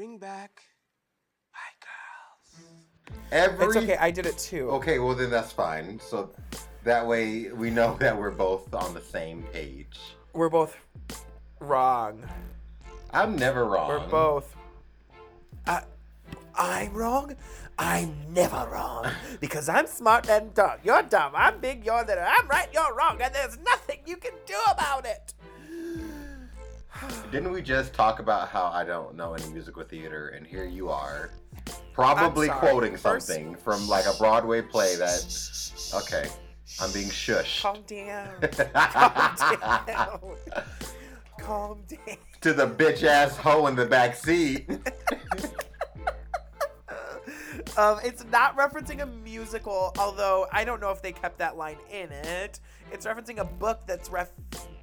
bring back my girls. Every It's okay. I did it too. Okay, well then that's fine. So that way we know that we're both on the same page. We're both wrong. I'm never wrong. We're both. I, I'm wrong. I'm never wrong because I'm smart and dumb. You're dumb. I'm big. You're little. I'm right. You're wrong, and there's nothing you can do about it. Didn't we just talk about how I don't know any musical theater, and here you are, probably quoting First- something from like a Broadway play that. Okay, I'm being shushed. Calm down. Calm down. Calm down. to the bitch ass hoe in the back seat. Um, it's not referencing a musical, although I don't know if they kept that line in it. It's referencing a book that's ref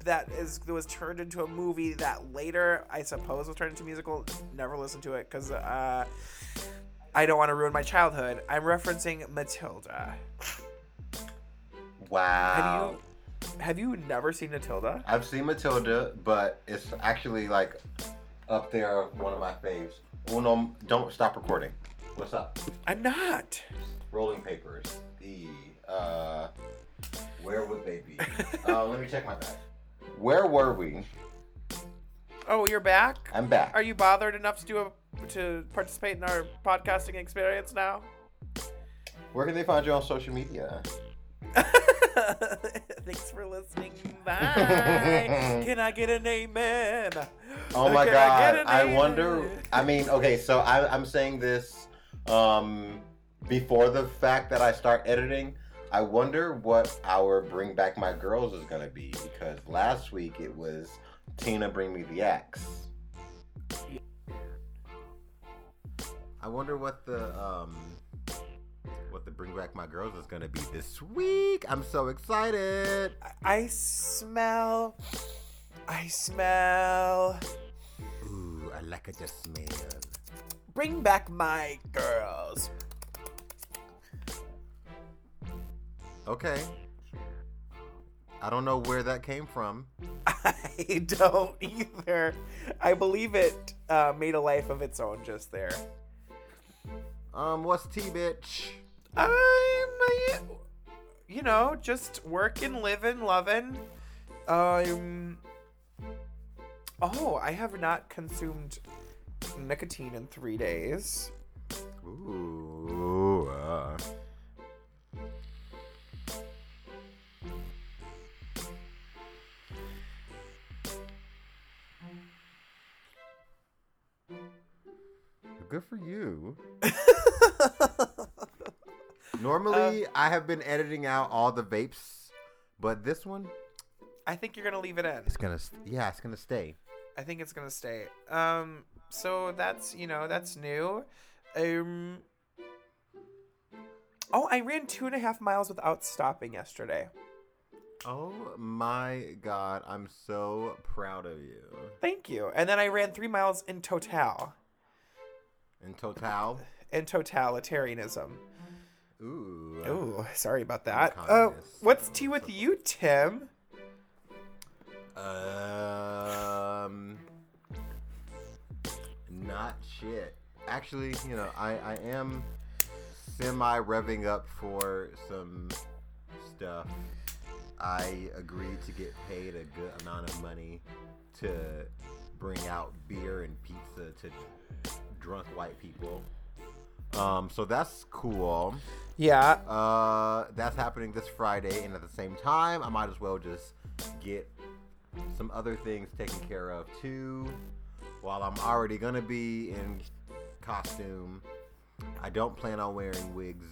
that is that was turned into a movie that later, I suppose, was turned into a musical. Never listened to it because uh, I don't want to ruin my childhood. I'm referencing Matilda. Wow. Have you have you never seen Matilda? I've seen Matilda, but it's actually like up there, one of my faves. Uno, don't stop recording. What's up? I'm not. Rolling papers. The uh, where would they be? uh, let me check my bag. Where were we? Oh, you're back. I'm back. Are you bothered enough to do a to participate in our podcasting experience now? Where can they find you on social media? Thanks for listening. Bye. Can I get an amen? Oh my Can I god! get an I, amen? wonder. I mean, okay, so I, I'm saying this um, before the fact that I start editing. I wonder what our "Bring Back My Girls" is gonna be because last week it was Tina Bring Me the Axe. I wonder what the um, what the "Bring Back My Girls" is gonna be this week. I'm so excited. I smell. I smell. Ooh, I like it the smell. Bring back my girls. Okay. I don't know where that came from. I don't either. I believe it uh, made a life of its own just there. Um, what's T bitch? I'm, you know, just working, living, loving. Um. Oh, I have not consumed nicotine in three days. Ooh. Uh. Good for you. Normally, I have been editing out all the vapes, but this one, I think you're gonna leave it in. it's gonna, yeah, it's gonna stay. I think it's gonna stay. Um, so that's you know that's new. Um. Oh, I ran two and a half miles without stopping yesterday. Oh my god, I'm so proud of you. Thank you. And then I ran three miles in total. In total, In totalitarianism. ooh. Oh, sorry about that. Uh, what's tea with you, Tim? Um, not shit. Actually, you know, I I am semi revving up for some stuff. I agreed to get paid a good amount of money to bring out beer and pizza to drunk white people. Um, so that's cool. Yeah. Uh, that's happening this Friday, and at the same time, I might as well just get some other things taken care of too. While I'm already gonna be in costume, I don't plan on wearing wigs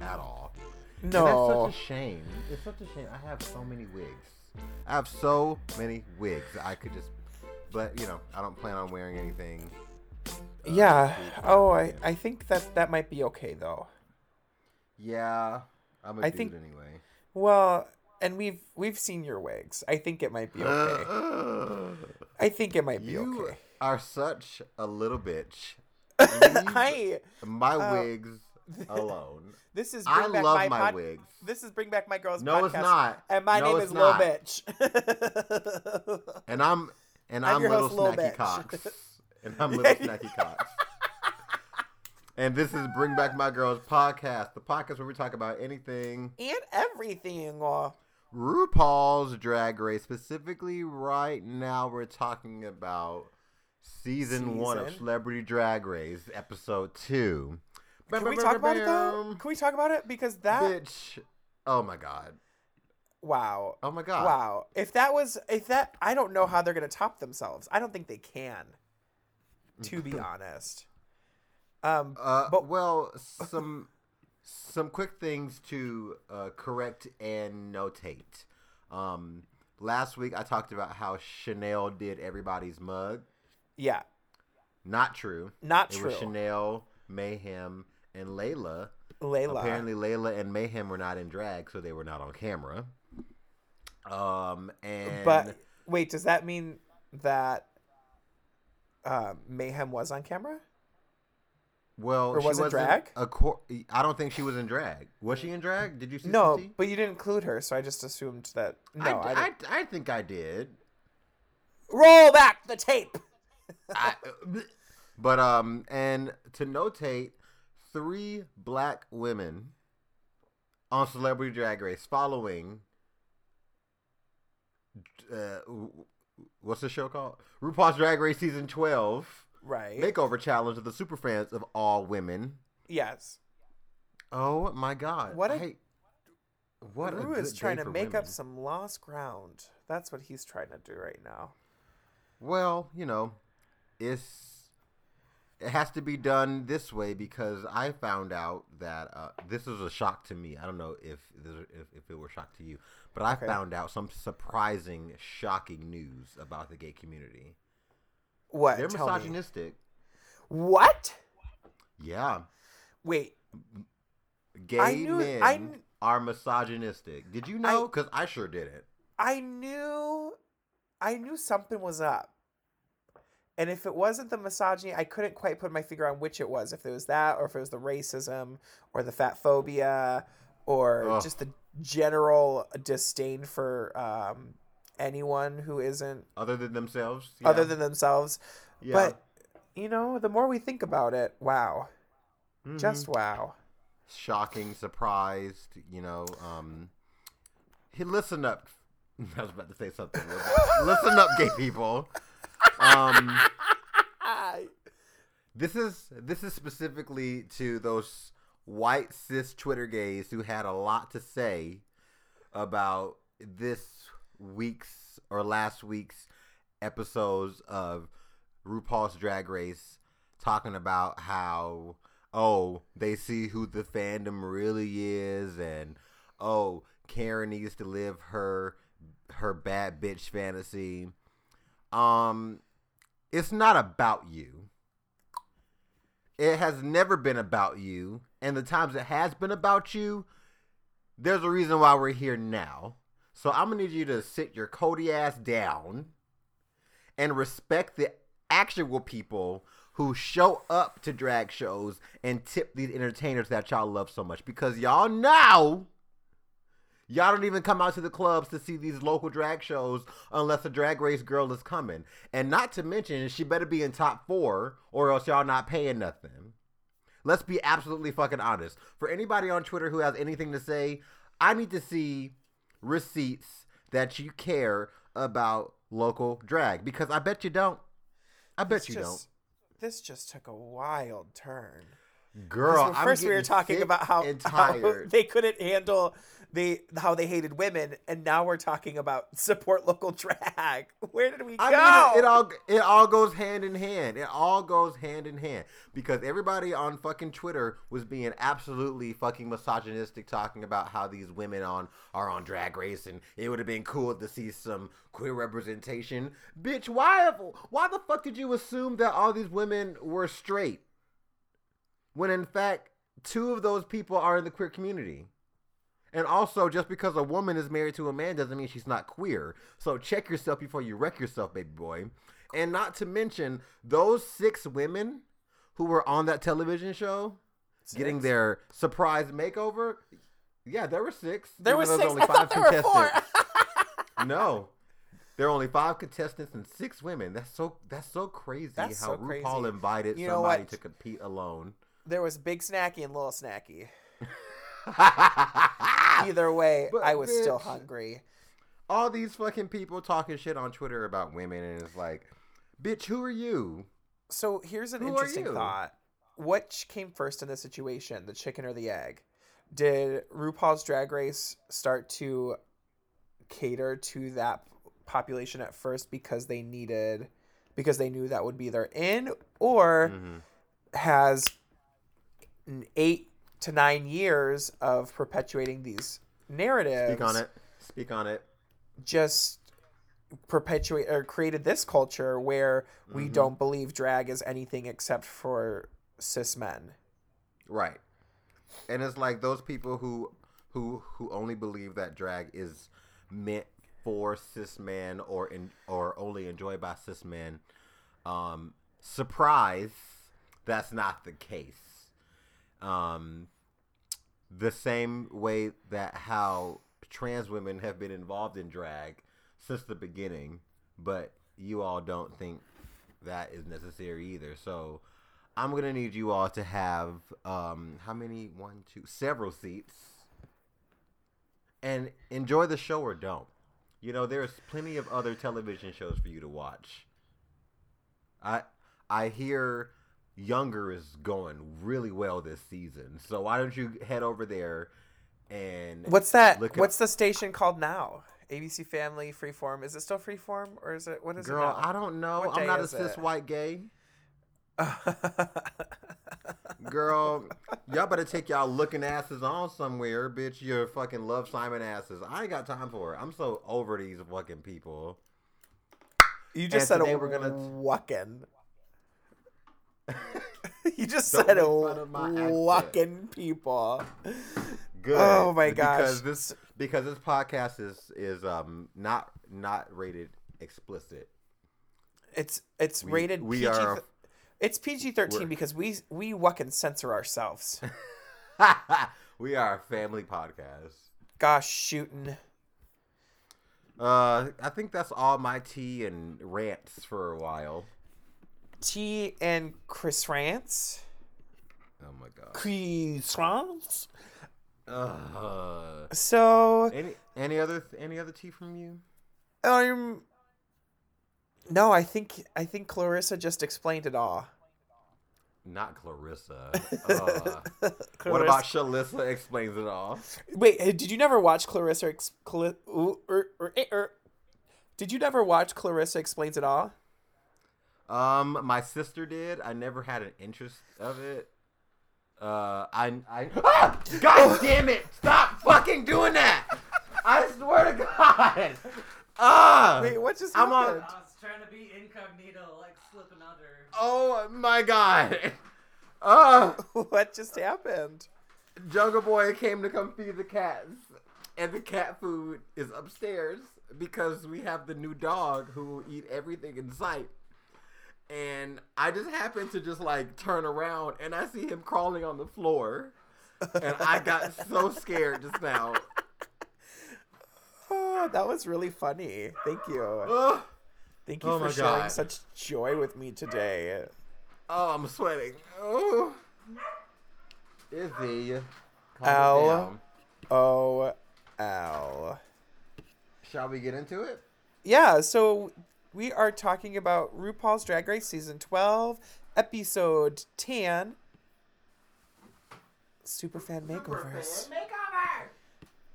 at all. And No. that's such a shame. It's such a shame. I have so many wigs. I have so many wigs. I could just, but you know, I don't plan on wearing anything. uh, Yeah. Oh, I, I think that that might be okay though. Yeah, I'm a I dude think- anyway. Well, and we've we've seen your wigs. I think it might be okay. I think it might be you okay. Are such a little bitch. Hi. my uh, wigs alone. This is I back love my, my pod- wigs. This is bring back my girls. No, it's podcast, not. And my No, name is Lil. Bitch. And I'm and I'm I'm little host, snacky Bitch. cocks. And I'm little snacky Cox. and this is Bring Back My Girls podcast, the podcast where we talk about anything and everything. RuPaul's Drag Race. Specifically, right now, we're talking about season, one of Celebrity Drag Race, episode two. can we talk about it though? Can we talk about it? Because that Bitch. Oh my god. wow. Oh my god. Wow. If that was if that I don't know how they're gonna top themselves. I don't think they can. To be honest. Um Uh, But- well, some some quick things to uh, correct and notate. Um, last week I talked about how Chanel did everybody's mug. Yeah. Not true. Not it true. was Chanel, Mayhem, and Layla. Layla. Apparently, Layla and Mayhem were not in drag, so they were not on camera. Um, and But wait, does that mean that uh, Mayhem was on camera? well, or she was it wasn't drag? A cor- I don't think she was in drag. Was she in drag? Did you see? No, but you didn't include her, so I just assumed that. No, I, I, I, didn't. I think I did. roll back the tape. I, but um, and to notate, three black women on Celebrity Drag Race following. Uh, what's the show called? RuPaul's Drag Race season twelve Right. makeover challenge of the super fans of all women. yes. Oh my God! What a- I, what a Rue is trying to make women. up some lost ground. That's what he's trying to do right now. Well, you know, it's it has to be done this way because I found out that uh, this was a shock to me. I don't know if this, if, if it were a shock to you, but I Okay. found out some surprising, shocking news about the gay community. What? They're Tell me. misogynistic. What? Yeah, Wait. gay knew- men I kn- are misogynistic. Did you know? Because I sure didn't. I knew I knew something was up. And if it wasn't the misogyny, I couldn't quite put my finger on which it was. If it was that or if it was the racism or the fat phobia or Ugh. just the general disdain for um, anyone who isn't Other than themselves. other than themselves. Yeah. But you know, the more we think about it, wow. Mhm. Just wow. shocking, surprised, you know. Um, hey, listen up. I was about to say something. listen up, gay people. Um, this is this is specifically to those white cis Twitter gays who had a lot to say about this week's or last week's episodes of RuPaul's Drag Race, talking about how oh they see who the fandom really is, and oh Karen needs to live her her bad bitch fantasy. Um, it's not about you. It has never been about you, and the times it has been about you, there's a reason why we're here now. So I'm gonna need you to sit your Cody ass down and respect the actual people who show up to drag shows and tip these entertainers that y'all love so much because y'all know y'all don't even come out to the clubs to see these local drag shows unless a drag race girl is coming and not to mention she better be in top four or else y'all not paying nothing let's be absolutely fucking honest for anybody on twitter who has anything to say i need to see receipts that you care about local drag because i bet you don't i bet This you just, don't. This just took a wild turn. Girl first we were talking about how, how they couldn't handle the how they hated women, and now we're talking about support local drag. Where did we I go? mean, it, it all it all goes hand in hand. It all goes hand in hand because everybody on fucking Twitter was being absolutely fucking misogynistic, talking about how these women on are on Drag Race, and it would have been cool to see some queer representation. Bitch, why why the fuck did you assume that all these women were straight when in fact two of those people are in the queer community? And also, just because a woman is married to a man doesn't mean she's not queer. So check yourself before you wreck yourself, baby boy. And not to mention, those six women who were on that television show getting their surprise makeover. Yeah, there were six. There were six. only I five there were four. contestants. no. There are only five contestants and six women. That's so that's so crazy That's how so crazy. RuPaul invited You somebody to compete alone. There was Big Snacky and Little Snacky. Either way, But, I was still hungry. All these fucking people talking shit on Twitter about women, and it's like, bitch, who are you? So here's an Who interesting thought. What came first in this situation, the chicken or the egg? Did RuPaul's Drag Race start to cater to that population at first because they needed, because they knew that would be their in, or Mhm. has eight to nine years of perpetuating these narratives Speak on it. Speak on it. just perpetuate or created this culture where we Mhm. don't believe drag is anything except for cis men. Right. And it's like those people who who who only believe that drag is meant for cis men or in, or only enjoyed by cis men. Um, surprise, that's not the case. Um, the same way that how trans women have been involved in drag since the beginning, but you all don't think that is necessary either. So I'm gonna need you all to have um how many? One, two, several seats, and enjoy the show or don't. You know, there's plenty of other television shows for you to watch. I I hear Younger is going really well this season, so why don't you head over there and What's that? What's the station called now? ABC Family Freeform. Is it still Freeform or is it what is girl? it Girl, I don't know. What I'm not a is cis it? white gay. Girl, y'all better take y'all looking asses on somewhere, bitch. Your fucking love Simon asses. I ain't got time for it. I'm so over these fucking people. you just And said a we're gonna- wuckin. you just Don't said a make fun of my accent. people. Good. Oh my Because gosh. this because this podcast is is um not not rated explicit. It's it's We- rated we PG. are- th- it's PG thirteen because we we wuckin censor ourselves. we are a family podcast. Gosh, shooting. Uh, I think that's all my tea and rants for a while. T and Chris Rance. Oh my god. Chris Rance. Uh, So any any other any other tea from you? um, no, I think I think Clarissa just explained it all. Not Clarissa. Uh, what about Shalissa explains it all? Wait, eh, did you never watch Clarissa? Ex- Cla- ooh, er, er, eh, er. Did you never watch Clarissa explains it all? Um, my sister did. I never had an interest of it. Uh, I, I, ah! God damn it! Stop fucking doing that! I swear to God! Ah! Wait, what just happened? I'm on- I was trying to be incognito, like slipping under. Oh my God! Ah! what just happened? Jungle Boy came to come feed the cats, and the cat food is upstairs because we have the new dog who will eat everything in sight. And I just happened to just like turn around and I see him crawling on the floor, and I got so scared just now. Oh, that was really funny. Thank you. Thank you Oh for sharing God. such joy with me today. Oh, I'm sweating. Oh. Izzy, calm Ow. Oh, ow. Shall we get into it? Yeah, so we are talking about RuPaul's Drag Race season 12, episode 10. Superfan makeovers. Superfan makeover!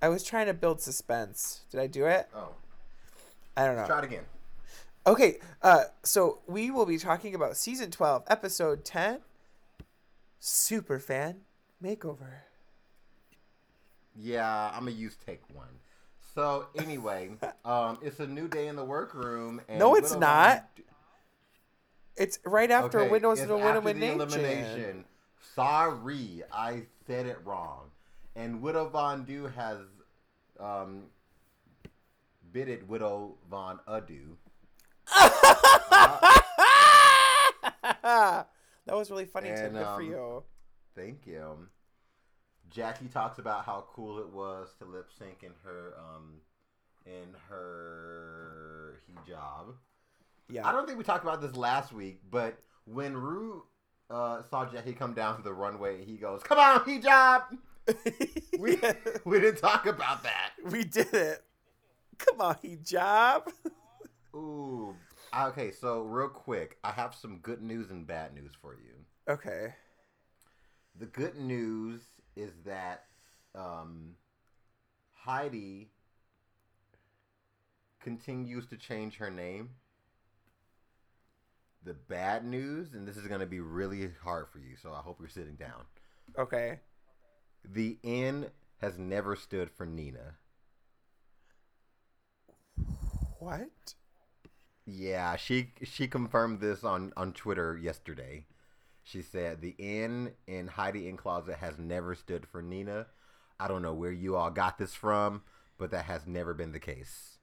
I was trying to build suspense. Did I do it? Oh, I don't know. try it again. Okay, uh, so we will be talking about season 12, episode 10, Superfan makeover. Yeah, I'm gonna use take one. So anyway, um, it's a new day in the workroom. And No, it's Widow not. Von- It's right after Okay, Windows it's to after Win the elimination. Sorry, I said it wrong. And Widow Von'Du has um, bidded Widow Von Adu. that was really funny, Tim. And, Good for um, you. Thank you. Jackie talks about how cool it was to lip sync in her um, in her hijab. Yeah. I don't think we talked about this last week, but when Rue uh, saw Jackie come down to the runway, he goes, "Come on, hijab." We Yeah, we didn't talk about that. we did it. Come on, hijab. Ooh. Okay, so real quick, I have some good news and bad news for you. Okay. The good news is that um, Heidi continues to change her name. The bad news, and this is going to be really hard for you, so I hope you're sitting down. Okay. The N has never stood for Nina. What? Yeah, she she confirmed this on on Twitter yesterday. She said the N in Heidi N Closet has never stood for Nina. I don't know where you all got this from, but that has never been the case.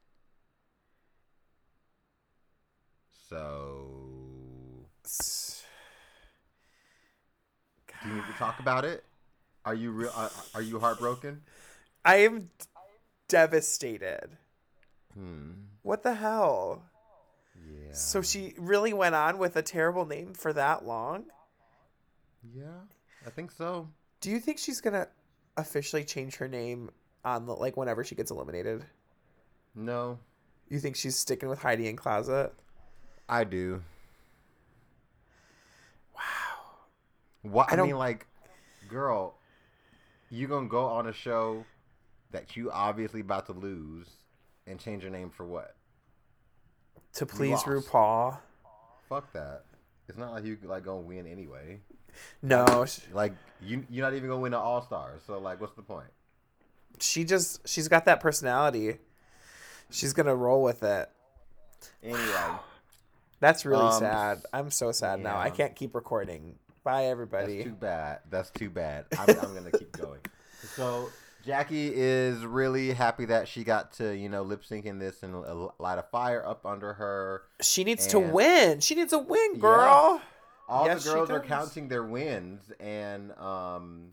So, S- do you need to talk about it? Are you real? Are, are you heartbroken? I am devastated. Hmm. What the hell? Yeah. So she really went on with a terrible name for that long? Yeah, I think so. Do you think she's gonna officially change her name on the like whenever she gets eliminated? No, You think she's sticking with Heidi N Closet? I do. Wow. What I I, mean, like, girl, you gonna go on a show that you obviously about to lose and change your name for what? To please. RuPaul. Fuck that. It's not like you like gonna win anyway. No, Like you, you're not even gonna win the All Star. So like, what's the point? she just she's got that personality. She's gonna roll with it. Anyway, That's really Um, sad. I'm so sad now. I can't keep recording. Bye everybody. that's too bad. That's too bad. I'm, I'm gonna keep going. So Jackie is really happy that she got to you know lip sync in this and a light a fire up under her. She needs to win. She needs a win, girl. All Yes, the girls are counting their wins, and um,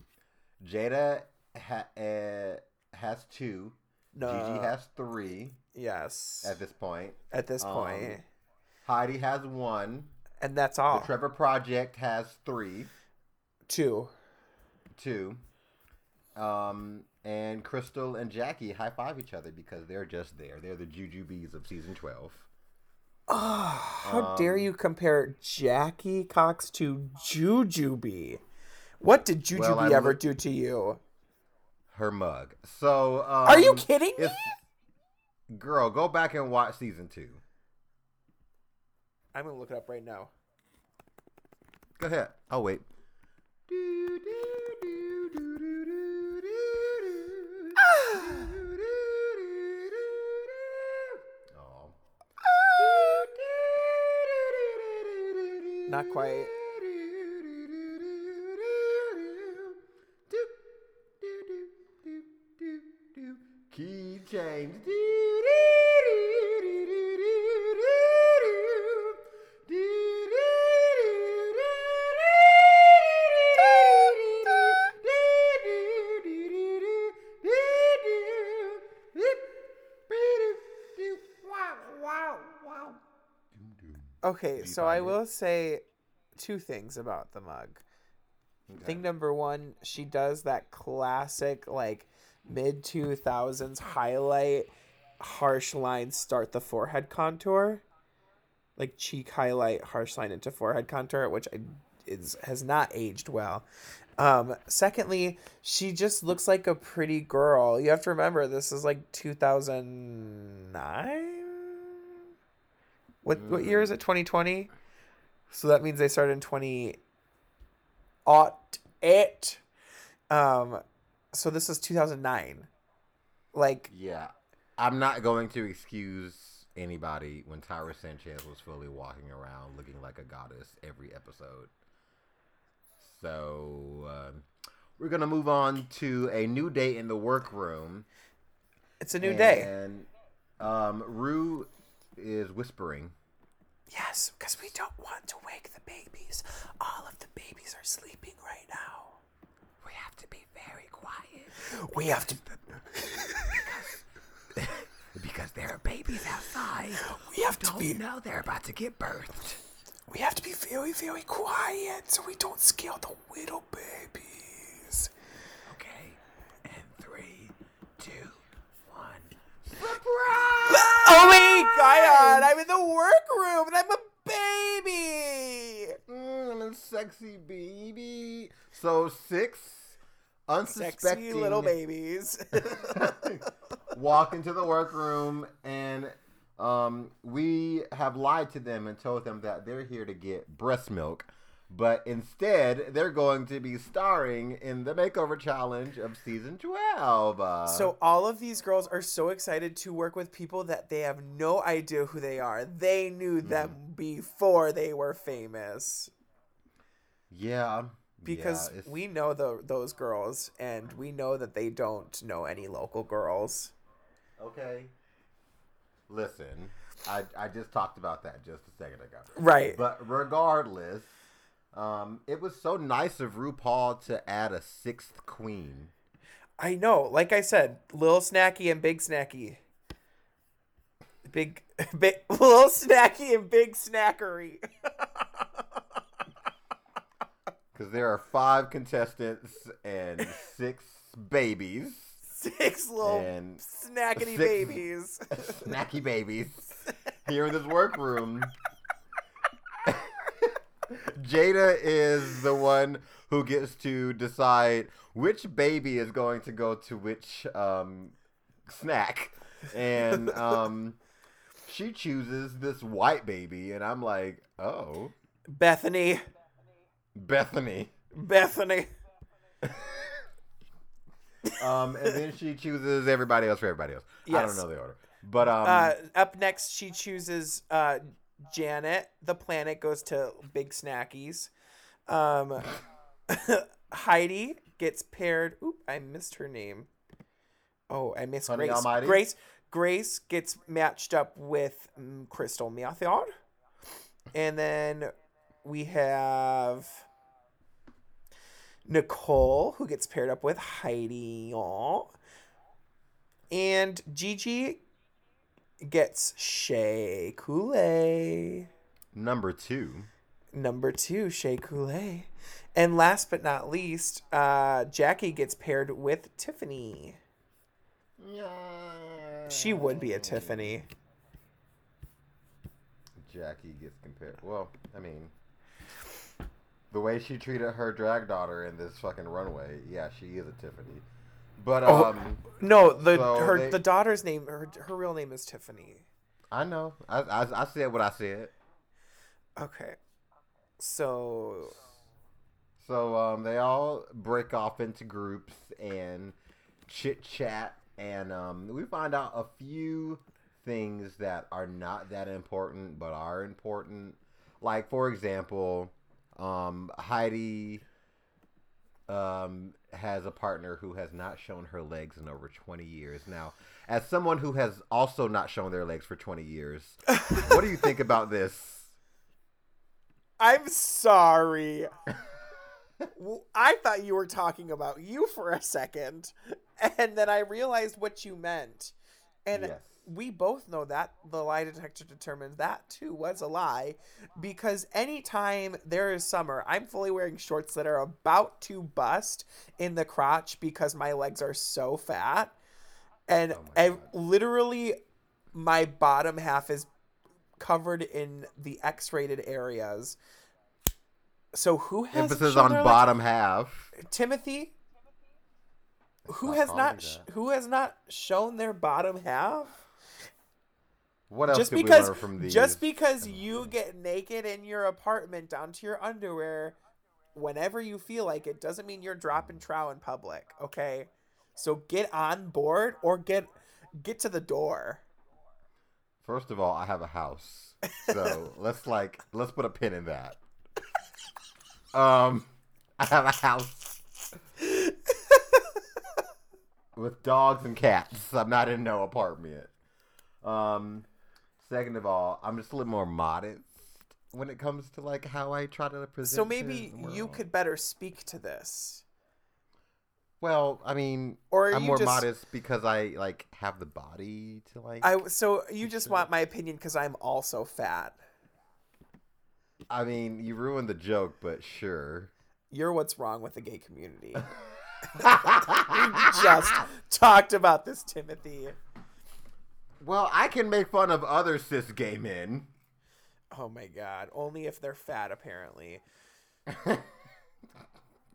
Jaida ha- uh, has two. No. Gigi has three yes. at this point. At this um, point. Heidi has one. And that's all. The. Trevor Project has three, Two. two. Um, and Crystal and Jackie high five each other because they're just there. They're the Jujubees of season twelve. Oh, how dare Um, you compare Jackie Cox to Jujubee? What did Jujubee Well, ever look- do to you? Her mug. So um, Are you kidding me? Girl, go back and watch season two. I'm gonna look it up right now. Go ahead. I'll wait. Not quite. Key change. Okay, so I will say two things about the mug. Thing number one, she does that classic like mid two thousands highlight harsh line start the forehead contour. Like cheek highlight, harsh line into forehead contour, which I, is has not aged well. Um, secondly, she just looks like a pretty girl. You have to remember this is like two thousand nine. What what year is it? Twenty twenty. So that means they started in twenty ought it. Um, so this is 2009. Like, Yeah. I'm not going to excuse anybody when Tyra Sanchez was fully walking around looking like a goddess every episode. So, um, we're going to move on to a new day in the workroom. it's a new day. And um, Rue is whispering. Yes, because we don't want to wake the babies. All of the babies are sleeping right now. We have to be very quiet We have to. because there are babies outside. We have to Don't be. know they're about to get birthed. We have to be very, very quiet so we don't scare the little babies. Okay. And three, two, one. Oh my god! I'm in the workroom and I'm a baby! Mm, I'm a sexy baby. So six unsuspecting Sexy little babies. walk into the workroom and um, we have lied to them and told them that they're here to get breast milk. But instead, they're going to be starring in the makeover challenge of season 12. Uh, So all of these girls are so excited to work with people that they have no idea who they are. They knew them before they were famous yeah. because yeah, we know the, those girls and we know that they don't know any local girls. Okay. Listen, I, I just talked about that just a second ago. Right. But regardless, um, it was so nice of RuPaul to add a sixth queen. I know. Like I said, Lil Snacky and Big Snacky. Big, big, Lil Snacky and Big Snackery. Because there are five contestants and six babies. Six little And snackety six- babies. snacky babies here in this workroom. Jaida is the one who gets to decide which baby is going to go to which um, snack. And um, she chooses this white baby, and I'm like, oh, Bethany. Bethany. Bethany. Um, and then she chooses everybody else for everybody else. I don't know the order. But um, Uh, up next, she chooses uh, Janet. The planet goes to Big Snackies. Um, Heidi gets paired. Oop, I missed her name. Oh, I missed Honey Grace. Almighty? Grace. Grace gets matched up with mm, Crystal Methyd. And then we have Nicole, who gets paired up with Heidi. Aw. And Gigi gets Shea Coulee. number two. Number two, Shea Coulee. And last but not least, uh, Jackie gets paired with Tiffany. She would be a Tiffany. Jackie gets compared. Well, I mean, the way she treated her drag daughter in this fucking runway, yeah, she is a Tiffany. But Oh. um, No, the So her they- the daughter's name her her real name is Tiffany. I know. I, I I said what I said. Okay. So So um, they all break off into groups and chit chat, and um, we find out a few things that are not that important but are important. Like for example, um, Heidi um, has a partner who has not shown her legs in over 20 years. Now, as someone who has also not shown their legs for 20 years, what do you think about this? I'm sorry. I thought you were talking about you for a second, and then I realized what you meant. And Yes. We both know that the lie detector determined that too was a lie because anytime there is summer, I'm fully wearing shorts that are about to bust in the crotch because my legs are so fat. And Oh I literally my bottom half is covered in the X-rated areas. So who has Emphasis on bottom half. Timothy, who has not sh- who has not shown their bottom half? What else just because from these? just because you get naked in your apartment down to your underwear whenever you feel like it doesn't mean you're dropping trow in public, okay? So get on board or get get to the door. First of all, I have a house, so let's like let's put a pin in that. Um, I have a house with dogs and cats. I'm not in no apartment. Um, second of all, I'm just a little more modest when it comes to like how I try to present. So maybe you could better speak to this. Well, I mean, Or I'm more just- modest because I like have the body to like. I so you just want my opinion cuz I'm also fat. I mean, you ruined the joke, but sure. You're what's wrong with the gay community. we just talked about this, Timothy. Well, I can make fun of other cis gay men. Oh my god. Only if they're fat, apparently.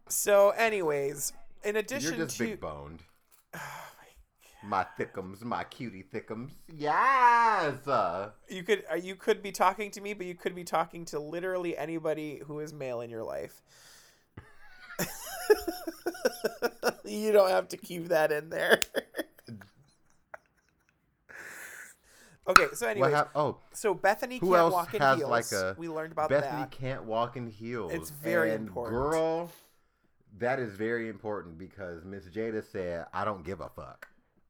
so, anyways, in addition to You're just to big boned. my thickums, my cutie thickums. Yes. Uh, you could uh, you could be talking to me, but you could be talking to literally anybody who is male in your life. you don't have to keep that in there. Okay, so what anyway, hap- Oh, so Bethany who can't else walk in has heels. like a we learned about Bethany that. can't walk in heels. It's very and important. Girl, that is very important because Miss Jaida said, "I don't give a fuck.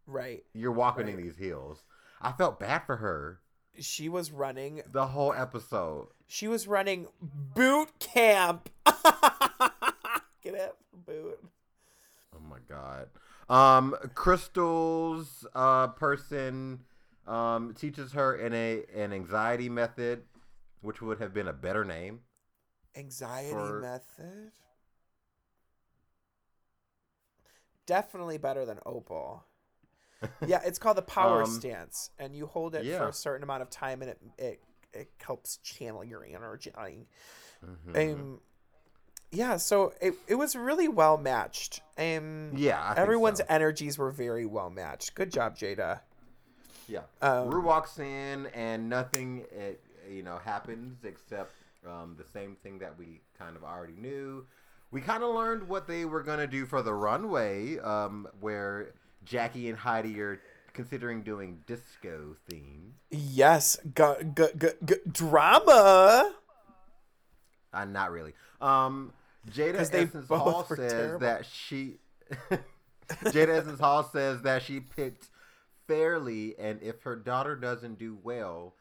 Right. You're walking in these heels." I felt bad for her She was running the whole episode. she was running boot camp. Get it? Boot. Oh my god. Um, Crystal's uh person um teaches her in a an anxiety method, which would have been a better name. Anxiety For- method. Definitely better than Opal. Yeah, it's called the power Um, stance, and you hold it for a certain amount of time, and it it, it helps channel your energy. Mhm. Um, yeah, so it, it was really well matched. Um, yeah, I everyone's so. energies were very well matched. Good job, Jaida. Yeah. Um, Rue walks in and nothing, it, you know, happens except um, the same thing that we kind of already knew. We kind of learned what they were gonna do for the runway, um, where Jackie and Heidi are considering doing disco theme. Yes, gu- gu- gu- drama. Uh, not really. Um, Jaida Essence Hall says terrible. that she. Jaida Essence Hall says that she picked fairly, and if her daughter doesn't do well,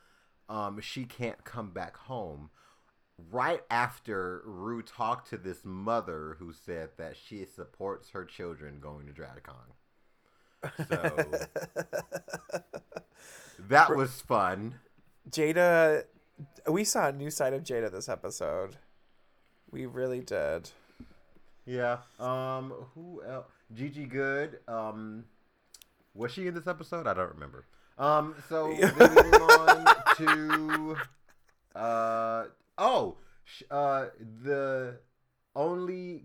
um, she can't come back home. Right after Rue talked to this mother who said that she supports her children going to DragCon. So that was fun. Jaida, we saw a new side of Jaida this episode. We really did. Yeah. Um. Who else? Gigi Goode. Um. Was she in this episode? I don't remember. Um. So then moving on to. Uh. Oh. sh- Uh. The only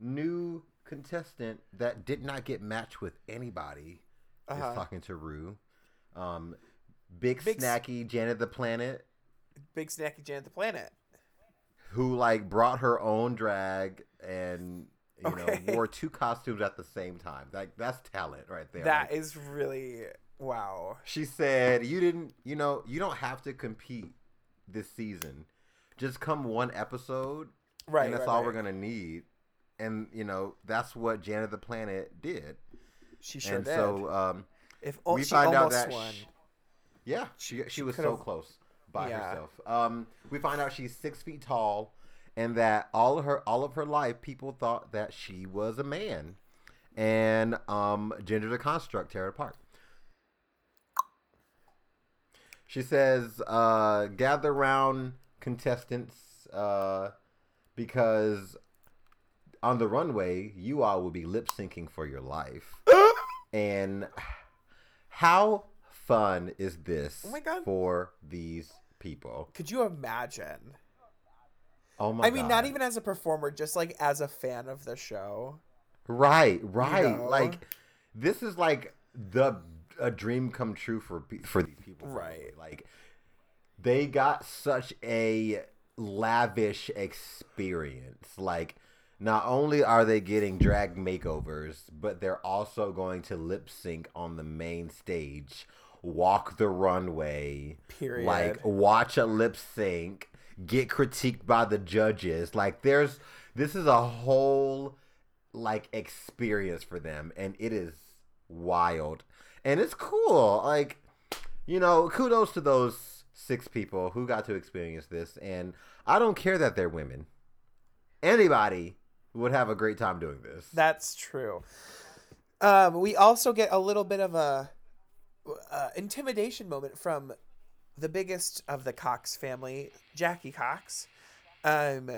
new contestant that did not get matched with anybody Uh-huh. is talking to Rue. Um. Big, Big snacky Janet the Planet, Big Snacky Janet the Planet. who like brought her own drag and you Okay. know wore two costumes at the same time. Like that's talent right there. That Like, is really wow. she said you didn't you know you don't have to compete this season. Just come one episode Right. and that's right, all right. we're gonna need. And you know that's what Janet the Planet did. She sure and did. so um, if we she find out that won. sh- yeah, she she, she was so close by Yeah. herself. Um, we find out she's six feet tall, and that all of her all of her life people thought that she was a man, and um, gender the construct tear it apart. She says, uh, "Gather round, contestants, uh, because on the runway, you all will be lip syncing for your life." and how fun is this Oh for these people? Could you imagine? Oh my I mean, not even as a performer, just like as a fan of the show. right, right. know? Like this is like the a dream come true for for these people. Right. Like they got such a lavish experience. Like not only are they getting drag makeovers, but they're also going to lip sync on the main stage, walk the runway, Period. like watch a lip sync, get critiqued by the judges. Like there's this is a whole like experience for them and it is wild. And it's cool. Like you know, kudos to those six people who got to experience this and I don't care that they're women. Anybody would have a great time doing this. That's true. Um, we also get a little bit of a uh, intimidation moment from the biggest of the Cox family, Jackie Cox, um,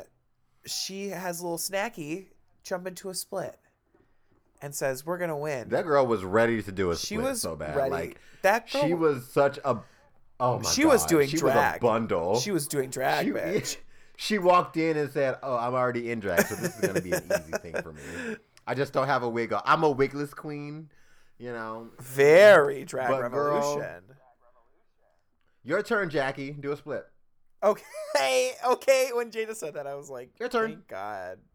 she has a little snacky jump into a split and says, "We're gonna win." That girl was ready to do a she split was so bad. ready. Like that girl, she was such a oh my She was doing she drag. was a bundle. She was doing drag, she, bitch. she walked in and said, "Oh, I'm already in drag, so this is gonna be an easy thing for me. I just don't have a wig on. I'm a wigless queen, you know. Very drag But girl- revolution. Your turn, Jackie. Do a split. Okay, okay. When Jaida said that, I was like, Your turn. Thank God.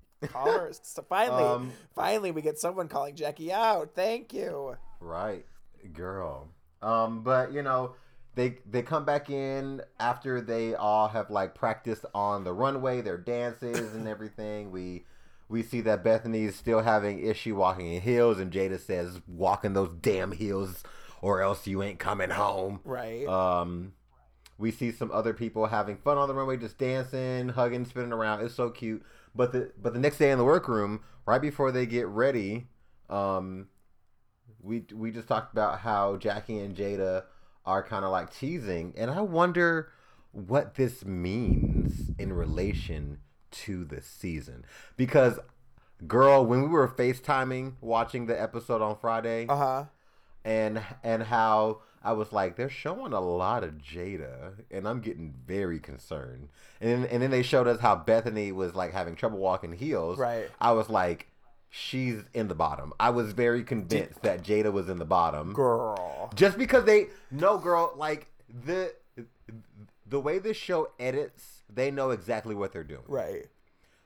So finally, Um, finally, we get someone calling Jackie out. Thank you. Right, girl. Um, but you know, they they come back in after they all have like practiced on the runway, their dances and everything. We we see that Bethany's still having issue walking in heels, and Jaida says, "Walk in those damn heels, or else you ain't coming home." Right. Um, we see some other people having fun on the runway, just dancing, hugging, spinning around. It's so cute. But the but the next day in the workroom, right before they get ready, um, we we just talked about how Jackie and Jaida are kind of like teasing, and I wonder what this means in relation to the season. Because, girl, when we were FaceTiming watching the episode on Friday, Uh huh. and and how I was like, they're showing a lot of Jaida, and I'm getting very concerned. And then, and then they showed us how Bethany was like having trouble walking heels. Right. I was like, she's in the bottom. I was very convinced that Jaida was in the bottom. Girl. Just because they no girl like the the way this show edits, they know exactly what they're doing. Right.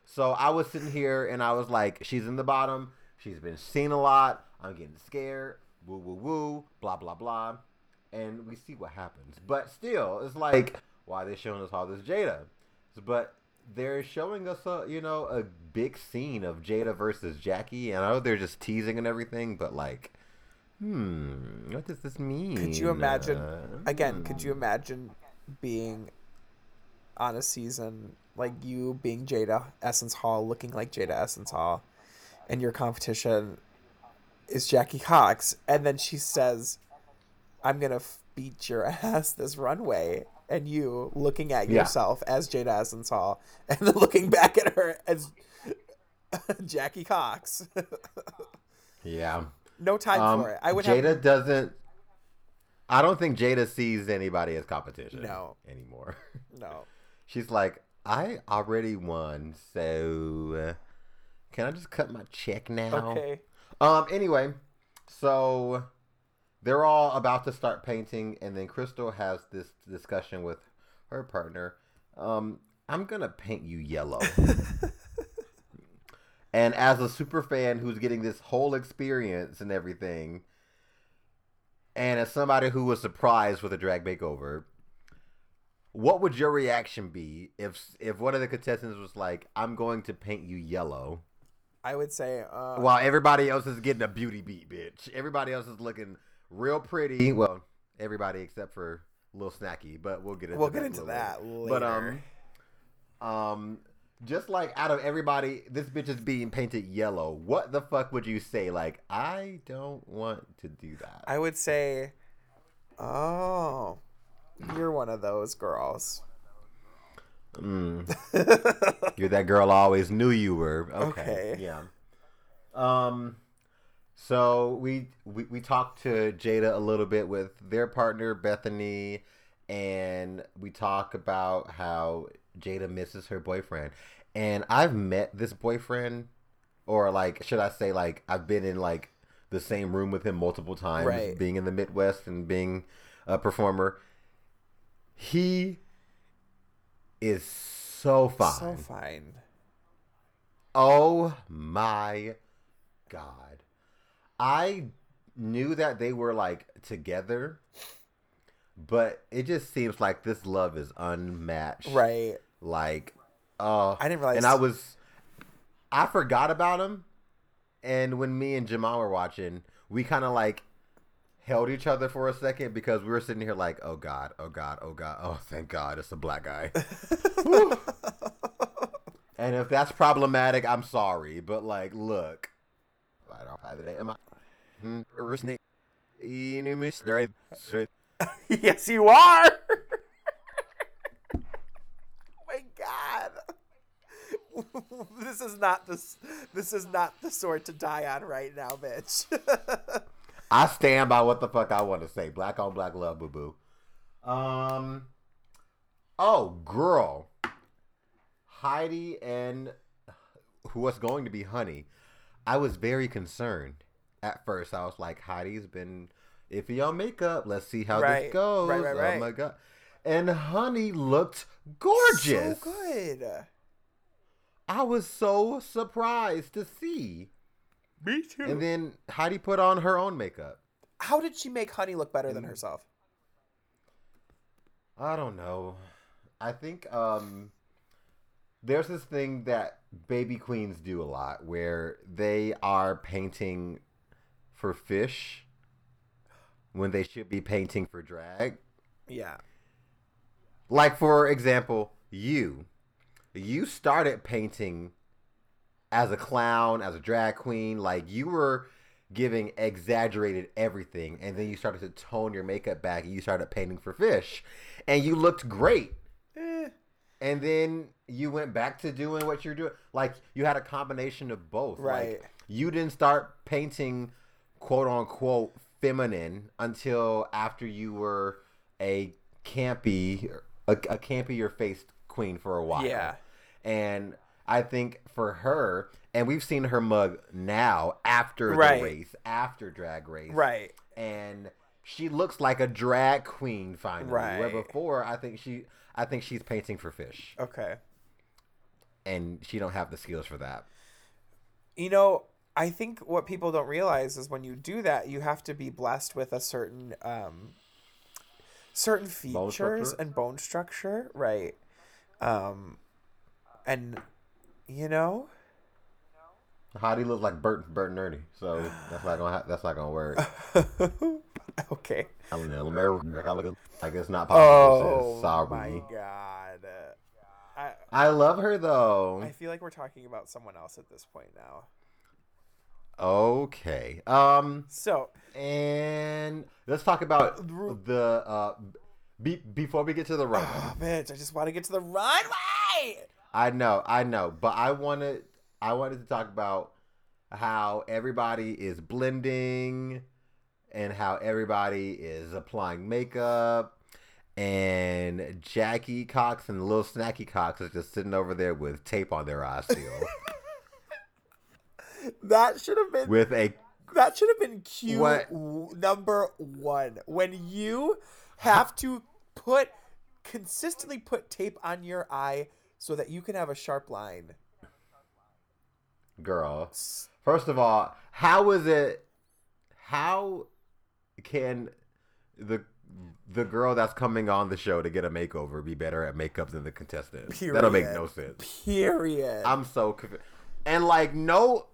So I was sitting here and I was like, she's in the bottom. She's been seen a lot. I'm getting scared. Woo woo woo. Blah blah blah. And we see what happens. But still, it's like, why they're they showing us all this Jaida? But they're showing us a you know a big scene of Jaida versus Jackie. And I know they're just teasing and everything, but like, hmm, what does this mean? Could you imagine? Uh, Again, could you imagine being on a season like you being Jaida Essence Hall, looking like Jaida Essence Hall, and your competition is Jackie Cox, and then she says, "I'm gonna f- beat your ass this runway," and you looking at Yeah. yourself as Jaida Essence Hall, and then looking back at her as Jackie Cox. Yeah. no time Um, for it. I would Jaida have doesn't. I don't think Jaida sees anybody as competition. No. anymore. no. She's like, I already won, so uh, can I just cut my check now? Okay. Um. Anyway, so they're all about to start painting, and then Crystal has this discussion with her partner. Um, I'm gonna paint you yellow. and as a super fan who's getting this whole experience and everything, and as somebody who was surprised with a drag makeover, what would your reaction be if if one of the contestants was like, "I'm going to paint you yellow," I would say. Uh, while everybody else is getting a beauty beat, bitch? Everybody else is looking real pretty. Well, everybody except for Little Snacky, but we'll get into we'll that get into that later. later. But um, um, just like out of everybody, this bitch is being painted yellow. What the fuck would you say? Like, I don't want to do that. I would say, oh, you're one of those girls. Mm. You're that girl I always knew you were. Okay. Okay. Yeah. Um so we, we we talked to Jaida a little bit with their partner Bethany and we talk about how Jaida misses her boyfriend. And I've met this boyfriend or like should I say like I've been in like the same room with him multiple times Right. being in the Midwest and being a performer. He is so fine. So fine. Oh my god. I knew that they were like together, but it just seems like this love is unmatched. Right. Like, oh, I didn't realize. and I was, I forgot about him, and when me and Jamal were watching, we kind of like held each other for a second because we were sitting here like, oh god, oh god, oh god, oh thank God, it's a black guy. And if that's problematic, I'm sorry, but like, look, right off of the am I? yes, you are. oh my god. this is not this. This is not the sword to die on right now, bitch. I stand by what the fuck I want to say. Black on black love, boo boo. Um. Oh, girl. Heidi and who was going to be Honey. I was very concerned at first. I was like, Heidi's been iffy on makeup. Let's see how Right. this goes. Right, right, right. Oh my god. And Honey looked gorgeous. So good. I was so surprised to see. Me too. And then Heidi put on her own makeup. How did she make Honey look better than herself? I don't know. I think um there's this thing that baby queens do a lot where they are painting for fish when they should be painting for drag. Yeah. Like for example, you you started painting as a clown, as a drag queen, like you were giving exaggerated everything and then you started to tone your makeup back and you started painting for fish and you looked great. Eh. And then you went back to doing what you're doing. Like you had a combination of both. Right. Like you didn't start painting quote unquote feminine until after you were a campy a, a campier faced queen for a while. Yeah. And I think for her, and we've seen her mug now after Right. the race, after drag race Right. and she looks like a drag queen finally. Where Right. before, I think she, I think she's painting for fish, Okay. and she don't have the skills for that. You know, I think what people don't realize is when you do that, you have to be blessed with a certain um certain features structure? and bone structure, right? Um and you know, Hottie looks like Bert, Bert and Ernie, so that's not gonna, ha- that's not gonna work. okay. I don't know, America, like it's not possible. Oh. Sorry. my god. I I love her though. I feel like we're talking about someone else at this point now. Okay. Um, So, and let's talk about the uh, be, before we get to the runway. oh, bitch, I just want to get to the runway. I know, I know, but I wanted I wanted to talk about how everybody is blending and how everybody is applying makeup and Jackie Cox and Little Snacky Cox is just sitting over there with tape on their eyes still That should have been with a That should have been cue What? number one. When you have to put consistently put tape on your eye so that you can have a sharp line. girl. First of all, how is it how can the the girl that's coming on the show to get a makeover be better at makeup than the contestant? That'll make no sense. Period. I'm so confused. and like no,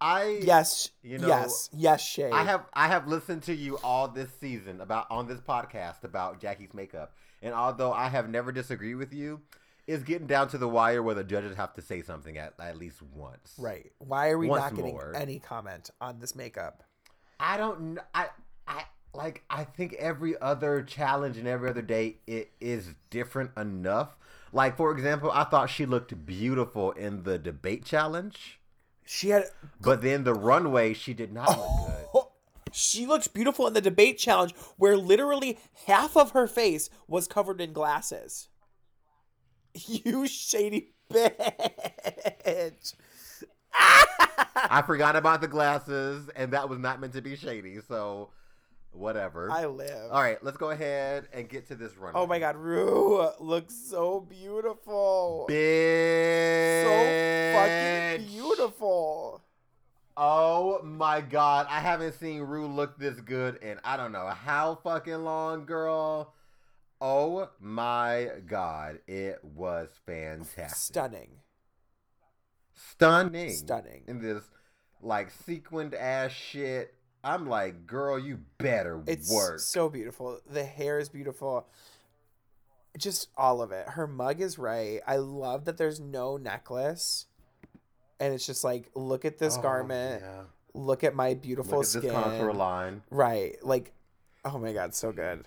I yes. you know, yes. Yes, Shay. I have I have listened to you all this season about on this podcast about Jackie's makeup, and although I have never disagreed with you, it's getting down to the wire where the judges have to say something at at least once. Right. Why are we Once not getting more. any comment on this makeup? I don't I I like I think every other challenge and every other day it is different enough. Like for example, I thought she looked beautiful in the debate challenge, She had but then the runway she did not look oh, good. Oh, she looked beautiful in the debate challenge where literally half of her face was covered in glasses. You shady bitch. I forgot about the glasses, and that was not meant to be shady. So, whatever. I live. All right, let's go ahead and get to this runway. Oh my god, Rue looks so beautiful. bitch! So fucking beautiful. Oh my god, I haven't seen Rue look this good in I don't know how fucking long, girl. Oh my god, it was fantastic. Stunning. Stunning. Stunning. In this like sequined ass shit. I'm like, girl, you better It's work. so beautiful. The hair is beautiful. Just all of it. Her mug is right. I love that there's no necklace. And it's just like, look at this Oh, garment. yeah. Look at my beautiful Look at skin. this contour line. Right. Like, oh my god, so good.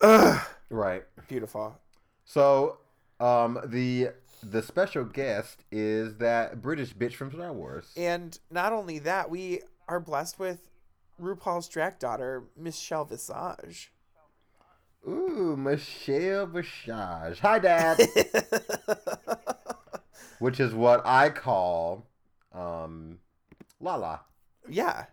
Ugh, Right. beautiful. So, um, the the special guest is that British bitch from Star Wars. And not only that, we are blessed with RuPaul's drag daughter, Michelle Visage. Ooh, Michelle Visage. Hi, Dad. Which is what I call um, Lala. yeah,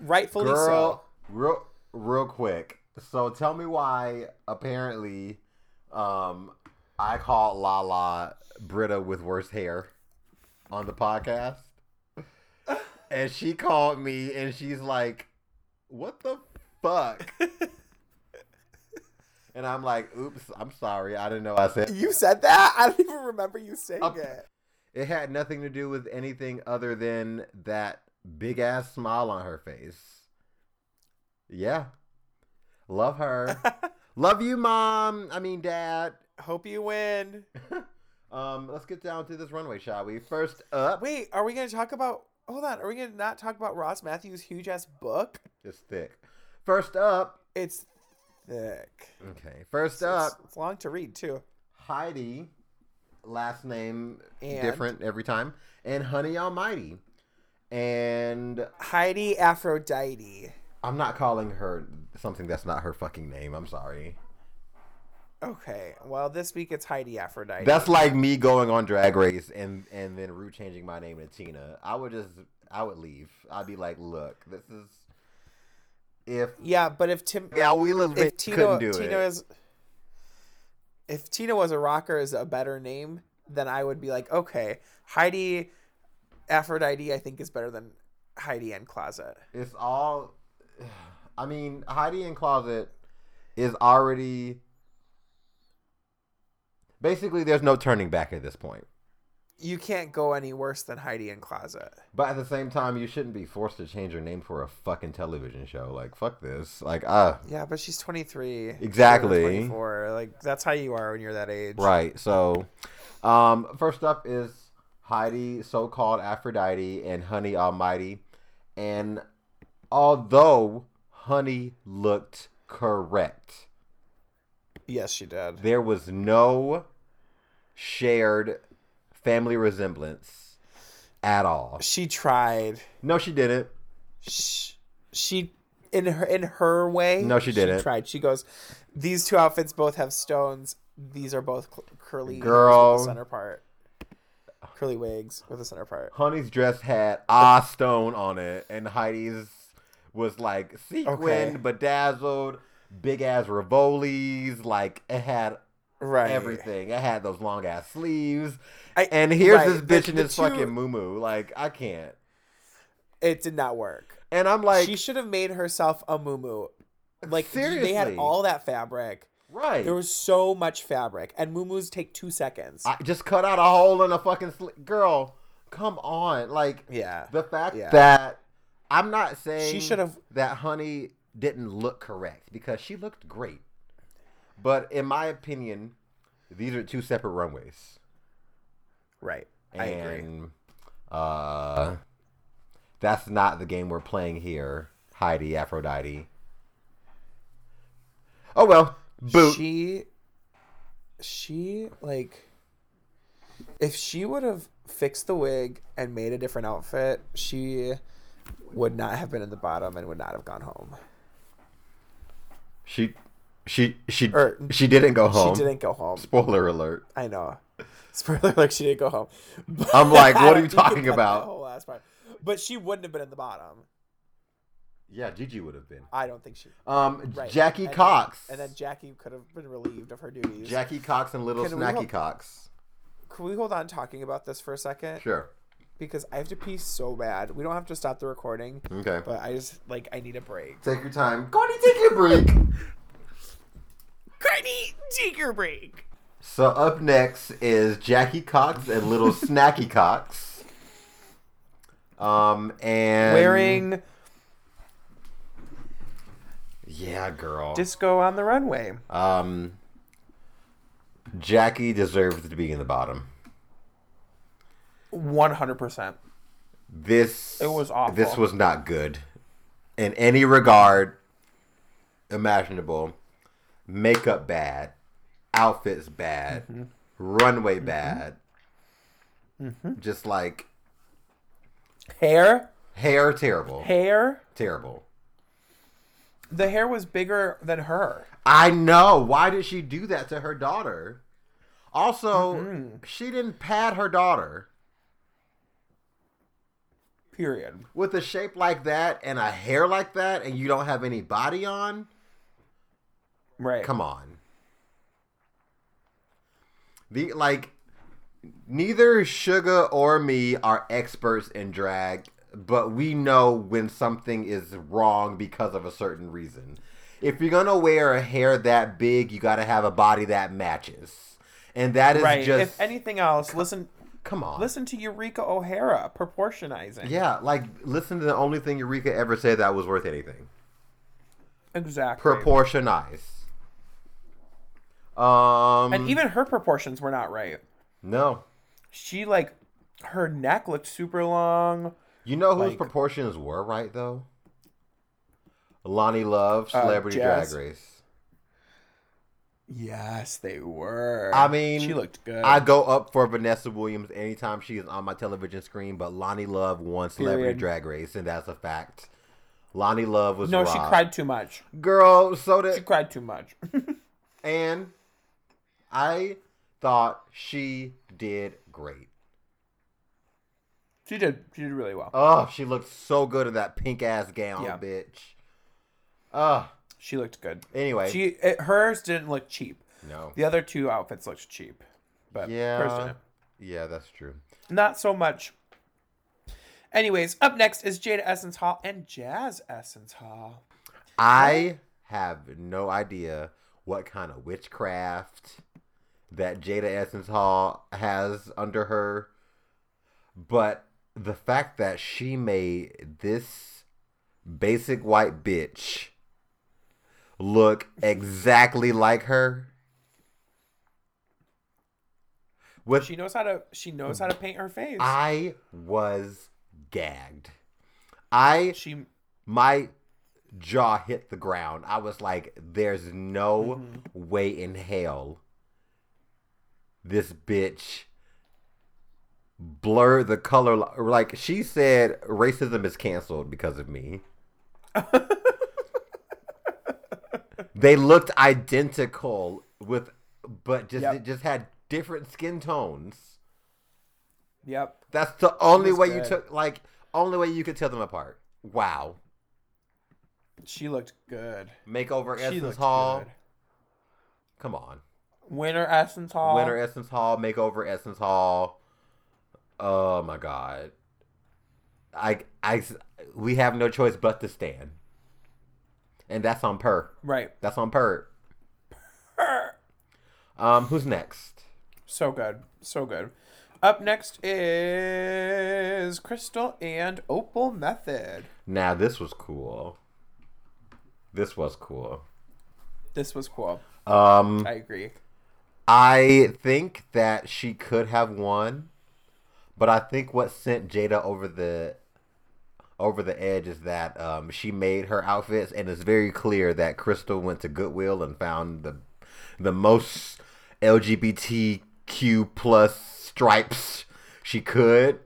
rightfully Girl, so. real, real quick. So tell me why apparently um, I call Lala Britta with worse hair on the podcast. and she called me and she's like, what the fuck? and I'm like, oops, I'm sorry. I didn't know I said You said that? I don't even remember you saying Up- it. it had nothing to do with anything other than that big ass smile on her face. Yeah. Love her. Love you, mom. I mean, dad. Hope you win. Um, let's get down to this runway, shall we? First up, Wait, are we going to talk about. Hold on. Are we to not talk about Ross Mathews' huge ass book? it's thick. First up, It's thick. okay. First It's, up, it's long to read, too. Heidi, last name And? different every time, and Honey Almighty. And Heidi Aphrodite. I'm not calling her something that's not her fucking name. I'm sorry. Okay. Well, this week it's Heidi Aphrodite. That's like me going on Drag Race and and then Rue changing my name to Tina. I would just I would leave. I'd be like, look, this is if yeah, but if Tim. yeah, we if Tina, couldn't do Tina it. is if Tina was a rocker is a better name, then I would be like, okay, Heidi Aphrodite, I think is better than Heidi N Closet. It's all. I mean, Heidi N Closet is already. Basically, there's no turning back at this point. You can't go any worse than Heidi N Closet. But at the same time, you shouldn't be forced to change your name for a fucking television show. Like, fuck this. Like, uh, Yeah, but she's 23. Exactly. 24. Like that's how you are when you're that age. Right. So, um, first up is Heidi, so-called Aphrodite, and Honey Almighty. And although Honey looked correct, Yes, she did. there was no shared family resemblance at all. She tried. No, she didn't. She, she in her in her way. No, she didn't. She tried. She goes, "These two outfits both have stones. These are both curly Girl. center part. Curly wigs with the center part." Honey's dress had a stone on it, and Heidi's was like sequined, Okay. bedazzled, big ass Rivolis. Like it had Right. everything. I had those long ass sleeves. I- and here's right, this the- bitch in this two- fucking moo Like I can't. It did not work. And I'm like, she should have made herself a muumuu. Like seriously, they had all that fabric. right. There was so much fabric, and muumuus take two seconds. I just cut out a hole in a fucking sli- girl. Come on, like yeah. the fact Yeah. that I'm not saying She should've- that Honey didn't look correct because she looked great, but in my opinion, these are two separate runways, Right. I agree. uh, that's not the game we're playing here. Heidi Aphrodite. Oh well, boot. She, she like, if she would have fixed the wig and made a different outfit, she would not have been in the bottom and would not have gone home. She, she, she, Or- she didn't go home. She didn't go home. Spoiler alert. I know. Spoiler alert, she didn't go home. I'm like, what are you talking about? whole last part. But she wouldn't have been in the bottom. Yeah, Gigi would have been. I don't think she. Um, Right. Jackie And then- Cox. and then Jackie could have been relieved of her duties. Jackie Cox and Little Can Snacky hold- Cox. Can we hold on talking about this for a second? Sure. Because I have to pee so bad. We don't have to stop the recording, Okay. but I just like I need a break. Take your time. Gordy, take your break. Courtney, take break. So up next is Jackie Cox and Little Snacky Cox. Um and Wearing Yeah, girl. disco on the runway. Um Jackie deserves to be in the bottom. One hundred percent. This It was awful. This was not good in any regard imaginable. Makeup bad, outfits bad, Mm-hmm. runway bad, Just like Hair, hair, terrible, hair. terrible. The hair was bigger than her. I know. Why did she do that to her daughter? Also, Mm-hmm. she didn't pad her daughter Period. with a shape like that and a hair like that, and you don't have any body on. Right. Come on. The like neither Sugar or me are experts in drag, but we know when something is wrong because of a certain reason. If you're gonna wear a hair that big, you gotta have a body that matches. And that is Right. just if anything else, listen come on. listen to Eureka O'Hara proportionizing. Yeah, like listen to the only thing Eureka ever said that was worth anything. Exactly. Proportionize. Um and even her proportions were not right. No. She like her neck looked super long. You know whose Like- proportions were right though? Loni Love, Uh, Celebrity Jazz. Drag Race. Yes, they were. I mean, she looked good. I go up for Vanessa Williams anytime she is on my television screen, but Loni Love won Celebrity Period. Drag Race, and that's a fact. Loni Love was no, she cried too much. Girl, so did She cried too much. and I thought she did great. she did. She did really well. Oh, she looked so good in that pink ass gown, Yeah. bitch. Uh She looked good. anyway. She it, hers didn't look cheap. no. The other two outfits looked cheap, but Yeah. Yeah, that's true. Not so much. Anyways, up next is Jaida Essence Hall and Jazz Essence Hall. I have no idea what kind of witchcraft that Jaida Essence Hall has under her, but the fact that she made this basic white bitch look exactly like her with She knows how to. She knows how to paint her face. I was gagged. I she my jaw hit the ground. I was like, there's no Mm-hmm. way in hell this bitch blur the color like she said racism is canceled because of me. they looked identical with but just Yep. it just had different skin tones. Yep. That's the only way you took like only way you could tell them apart. Wow. She looked good. Makeover Essence Hall. good. Come on. Winter Essence Hall. Winter Essence Hall, Makeover Essence Hall. Oh my god. I I we have no choice but to stand. And that's on per. Right. That's on per. Um who's next? So good. So good. Up next is Crystal and Opal Methyd. Now this was cool. This was cool. This was cool. Um I agree. I think that she could have won, but I think what sent Jaida over the over the edge is that um, she made her outfits, and it's very clear that Crystal went to Goodwill and found the the most LGBTQ plus stripes she could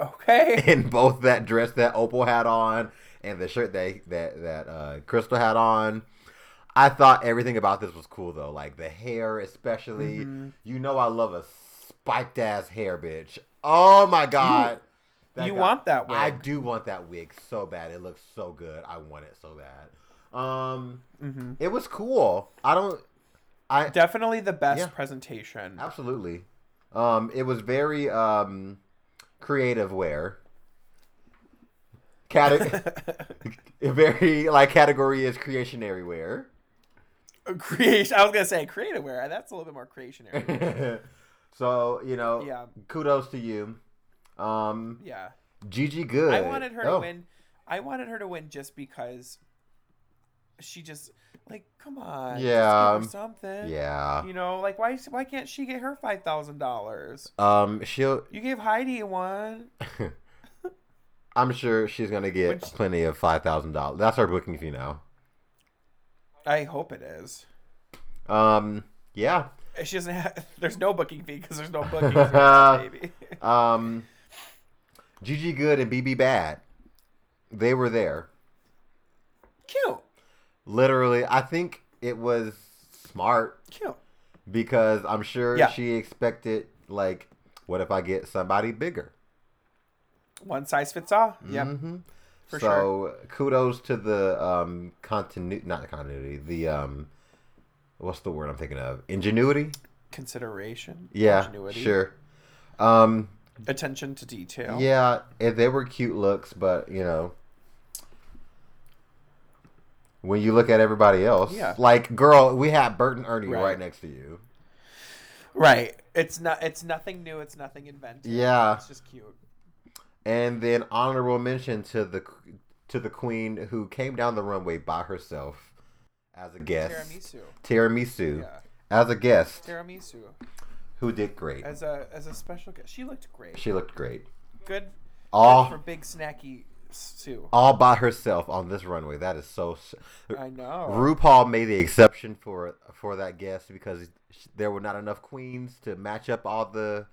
Okay. in both that dress that Opal had on and the shirt that that that uh, Crystal had on. I thought everything about this was cool though, like the hair especially. Mm-hmm. You know I love a spiked ass hair, bitch. Oh my god. That you guy- want that wig. I do want that wig so bad. It looks so good. I want it so bad. Um, Mm-hmm. it was cool. I don't. I Definitely the best Yeah. presentation. Absolutely. Um, it was very um, creative wear. Cate- very like category is creationary wear. Creation. I was gonna say creative wear. That's a little bit more creationary. so you know, Yeah. kudos to you. Um, yeah. Gigi Goode. I wanted her Oh, to win. I wanted her to win just because she just like come on. Yeah. something. Yeah. You know, like why why can't she get her five thousand dollars? Um, she'll. You gave Heidi one. I'm sure she's gonna get Which- plenty of five thousand dollars. That's her booking fee now. I hope it is. Um, yeah. She doesn't have. There's no booking fee because there's no booking fee, baby. Um, Gigi Goode and BB Bad, they were there. Cute, Literally, I think it was smart cute. because I'm sure Yeah. she expected like, what if I get somebody bigger? One size fits all. Yep. For so kudos to the um continuity, not the continuity, the um, what's the word I'm thinking of? Ingenuity. Consideration. Yeah, ingenuity, sure. Um, Attention to detail. yeah, and they were cute looks, but you know, when you look at everybody else, Yeah. like girl, we have Bert and Ernie Right. right, next to you. Right. It's not. It's nothing new. It's nothing invented. Yeah. It's just cute. And then honorable mention to the to the queen who came down the runway by herself as a guest, Tiramisu. Tiramisu, Yeah. as a guest, Tiramisu who did great. as a as a special guest. She looked great. She looked great. Good. good All for big snacky Sue. all by herself on this runway. That is so. I know. RuPaul made the exception for for that guest because there were not enough queens to match up all the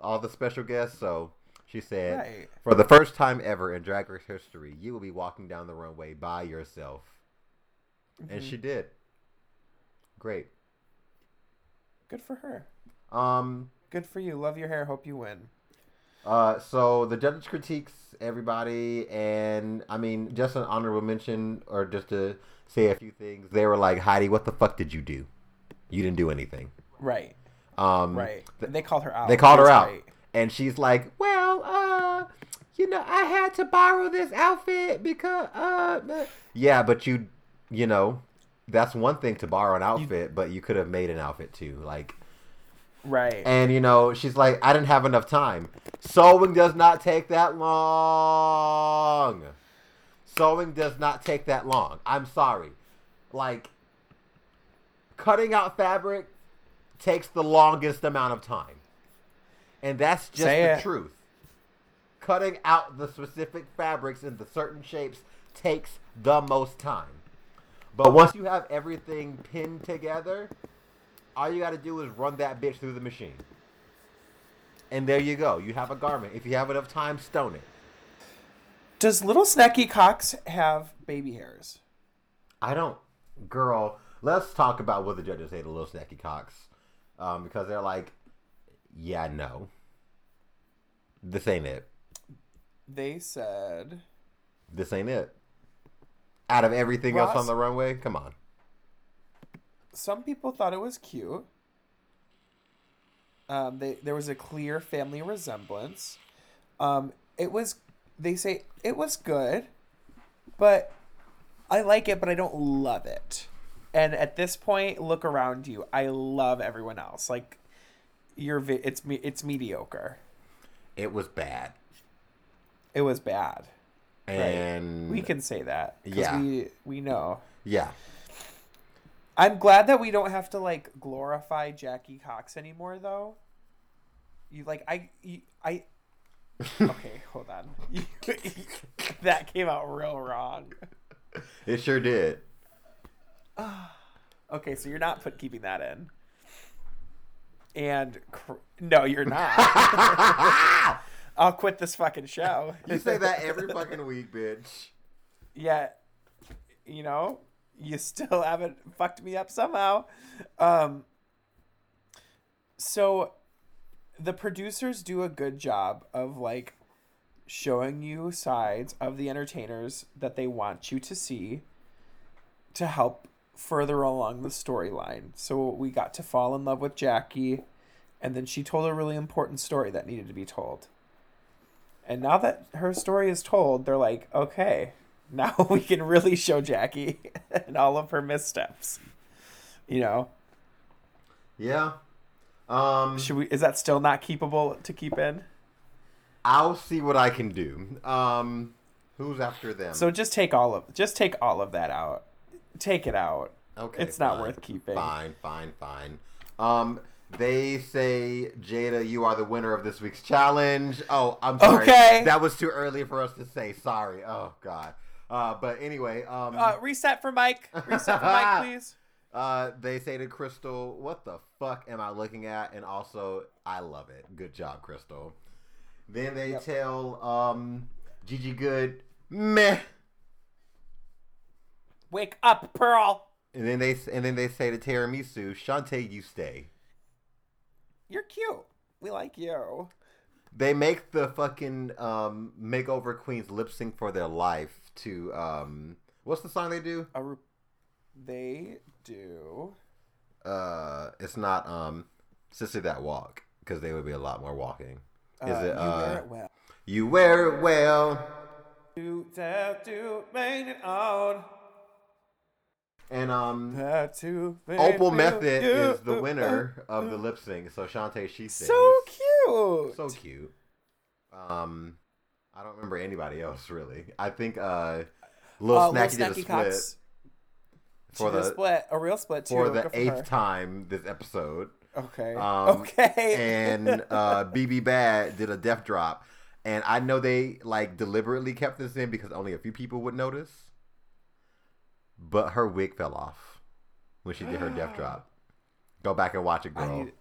all the special guests. So she said, Right. for the first time ever in Drag Race history, you will be walking down the runway by yourself, and Mhm. she did. Great. Good for her. Um. Good for you. Love your hair. Hope you win. Uh. So the judges critiques everybody, and I mean, just an honorable mention, or just to say a few things. They were like, Heidi, what the fuck did you do? You didn't do anything. Right. Um, Right. th- they called her out. They called her out, right. And she's like, "Well, uh, you know, I had to borrow this outfit because, uh, uh." yeah, but you, you know, that's one thing to borrow an outfit, but you could have made an outfit too, like." Right. And you know, she's like, "I didn't have enough time. Sewing does not take that long. Sewing does not take that long. I'm sorry, like." Cutting out fabric takes the longest amount of time. And that's just Say the it. truth. Cutting out the specific fabrics into certain shapes takes the most time. But once you have everything pinned together, all you got to do is run that bitch through the machine. And there you go. You have a garment. If you have enough time, stone it. Does little snacky cocks have baby hairs? I don't. Girl, let's talk about what the judges say to Little Snacky Cox. Um, because they're like, yeah, no. This ain't it. They said This ain't it. Out of everything else on the runway, come on. some people thought it was cute. Um, they, there was a clear family resemblance. Um, it was. They say it was good, but I like it, but I don't love it. And at this point, look around you. I love everyone else. Like you're. It's me. It's mediocre. It was bad. It was bad. And We can say that. Yeah. We we know. yeah. I'm glad that we don't have to like glorify Jackie Cox anymore, though. You like I you, I. Okay, hold on. that came out real wrong. It sure did. Okay, so you're not put keeping that in. And cr- no, you're not. I'll quit this fucking show. You say that every fucking week, bitch. yeah, you know, you still haven't fucked me up somehow. Um, so the producers do a good job of like showing you sides of the entertainers that they want you to see to help further along the storyline. So we got to fall in love with Jackie and then she told a really important story that needed to be told. And now that her story is told, they're like, okay, now we can really show Jackie and all of her missteps. You know, Yeah. Um, should we? Is that still not keepable to keep in? I'll see what I can do. Um, who's after them? So just take all of just take all of that out. Take it out. okay, it's not fine. worth keeping. Fine, fine, fine. Um, they say Jaida, you are the winner of this week's challenge. Oh, I'm sorry. Okay. That was too early for us to say. Sorry. Oh God. Uh, but anyway, um, Uh, reset for Mike. Reset for Mike, please. Uh, they say to Crystal, "What the fuck am I looking at?" And also, I love it. Good job, Crystal. Then they Yep. tell um, Gigi Goode, meh. Wake up, Pearl. And then they and then they say to Tiramisu, Shantae, you stay. You're cute. We like you. They make the fucking um, makeover queens lip sync for their life to um, what's the song they do? Re- they do. Uh, it's not um, Sister That Walk because they would be a lot more walking. Is uh, it? You uh, wear it well. You wear it well. To make it on. And um, Have to make Opal Methyd you. is the winner of the lip sync. So Shantae, she sings. So cute. So cute. Um, I don't remember anybody else really. I think uh, Lil Uh, Lil Snacky did a split Cox. for the split, a real split too. for the eighth time this episode. Okay. Um, okay. and uh, BB Bad did a death drop, and I know they like deliberately kept this in because only a few people would notice. But her wig fell off when she did her death drop. Go back and watch it, girl. need,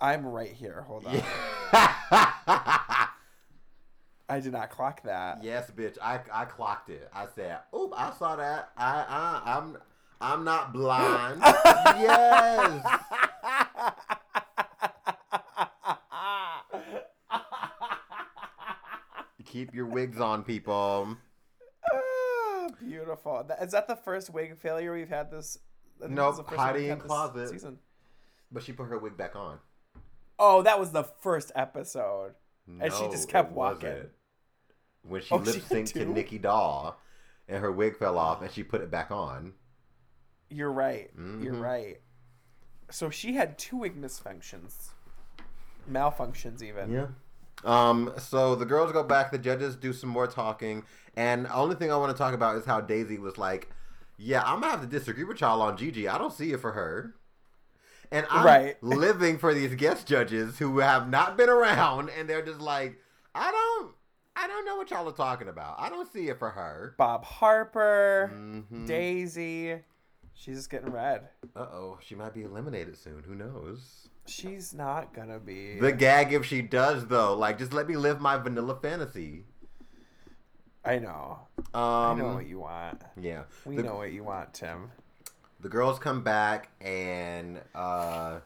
I'm right here. Hold on. I did not clock that. yes, bitch. I I clocked it. I said, "Oop, I saw that. I I I'm I'm not blind." yes. Keep your wigs on, people. Beautiful. Is that the first wig failure we've had this? No, Nope, the first one Heidi N Closet. Season. But she put her wig back on. Oh, that was the first episode. And she No, just kept walking. wasn't. When she Oh, lip synced to? Nicky Doll, and her wig fell off, and she put it back on. You're right. You're Mhm. right. So she had two wig misfunctions, malfunctions even. Yeah. Um. So the girls go back. The judges do some more talking, and the only thing I want to talk about is how Daisy was like, "Yeah, I'm gonna have to disagree with y'all on Gigi. I don't see it for her." And I'm Right. living for these guest judges who have not been around, and they're just like, "I don't, I don't know what y'all are talking about. I don't see it for her." Bob Harper, Mhm. Daisy. She's just getting red. Uh oh, she might be eliminated soon. Who knows? She's not gonna be. The gag if she does though, like just let me live my vanilla fantasy. I know. Um, I know what you want. yeah. We the, know what you want, Tim. the girls come back and uh,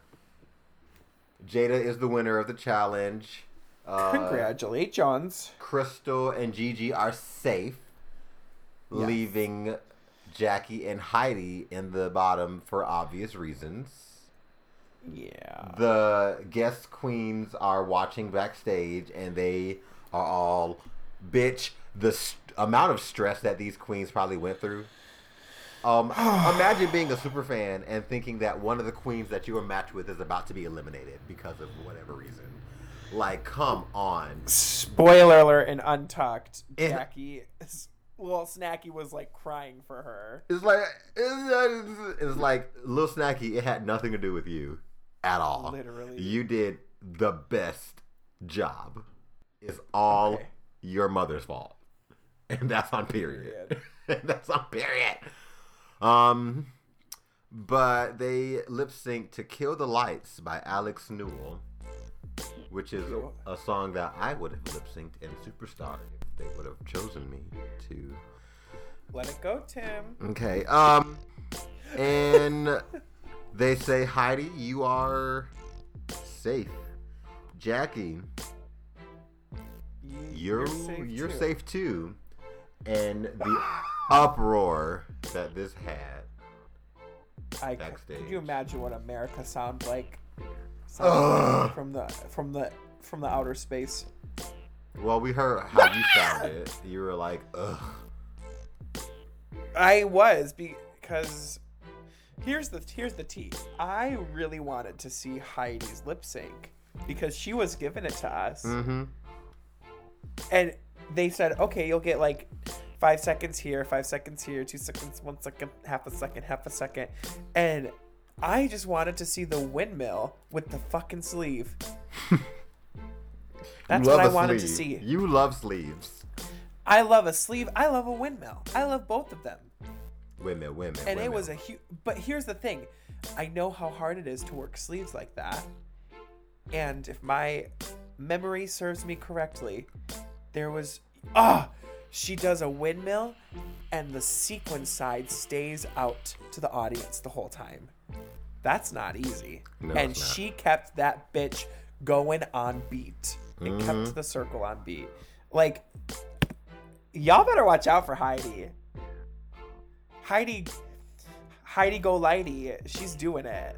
Jaida is the winner of the challenge. Uh, Congratulations. Crystal and Gigi are safe, Yes. leaving Jackie and Heidi in the bottom for obvious reasons. Yeah. the guest queens are watching backstage and they are all bitch the st- amount of stress that these queens probably went through um imagine being a super fan and thinking that one of the queens that you were matched with is about to be eliminated because of whatever reason like come on Spoiler alert and Untucked. And- Jackie, little Snacky was like crying for her. it's like it's, it's like little snacky it had nothing to do with you at all Literally. you did the best job it's all Okay. your mother's fault and that's on period Period. that's on period um but they lip sync to kill the lights by alex newell which is a song that i would have lip synced in superstar if they would have chosen me to Let it go, Tim. Okay. Um, and they say, Heidi, you are safe. Jackie, You- you're you're too. safe, too. And the uproar that this had. I, backstage. Could you imagine what America sounds like? Like from the from the from the outer space. Well, we heard how you sounded. You were like, ugh. I was because here's the here's the tea. I really wanted to see Heidi's lip sync because she was giving it to us, Mm-hmm. and they said, okay, you'll get like five seconds here, five seconds here, two seconds, one second, half a second, half a second, and I just wanted to see the windmill with the fucking sleeve. That's what I wanted to see. You love sleeves. I love a sleeve. I love a windmill. I love both of them. Women, women, and it was a huge. But here's the thing, I know how hard it is to work sleeves like that, and if my memory serves me correctly, there was ah, she does a windmill, and the sequin side stays out to the audience the whole time. That's not easy. No, and she kept that bitch going on beat. It Mhm. kept the circle on beat. Like, y'all better watch out for Heidi. Heidi, Heidi Go Lighty, she's doing it.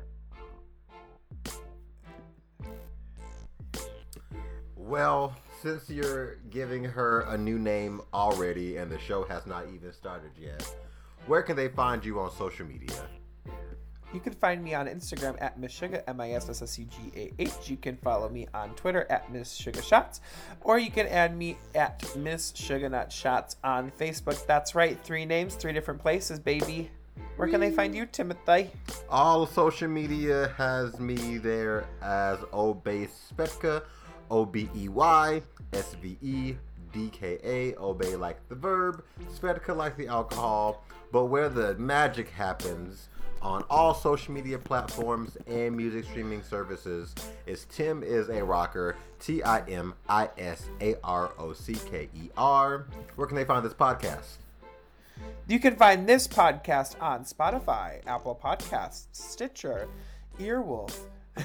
Well, since you're giving her a new name already and the show has not even started yet, where can they find you on social media? You can find me on Instagram at Miss Sugah, M I S S S U G A H. You can follow me on Twitter at Miss Sugar Shots, or you can add me at Miss Sugar Nut Shots on Facebook. That's right, three names, three different places, baby. Where can they find you, Timothy? All social media has me there as Obey Svedka, O B E Y S V E D K A, obey like the verb, Svedka like the alcohol. But where the magic happens on all social media platforms and music streaming services is Tim is a rocker, T I M I S A R O C K E R. Where can they find this podcast? You can find this podcast on Spotify, Apple Podcasts, Stitcher, Earwolf.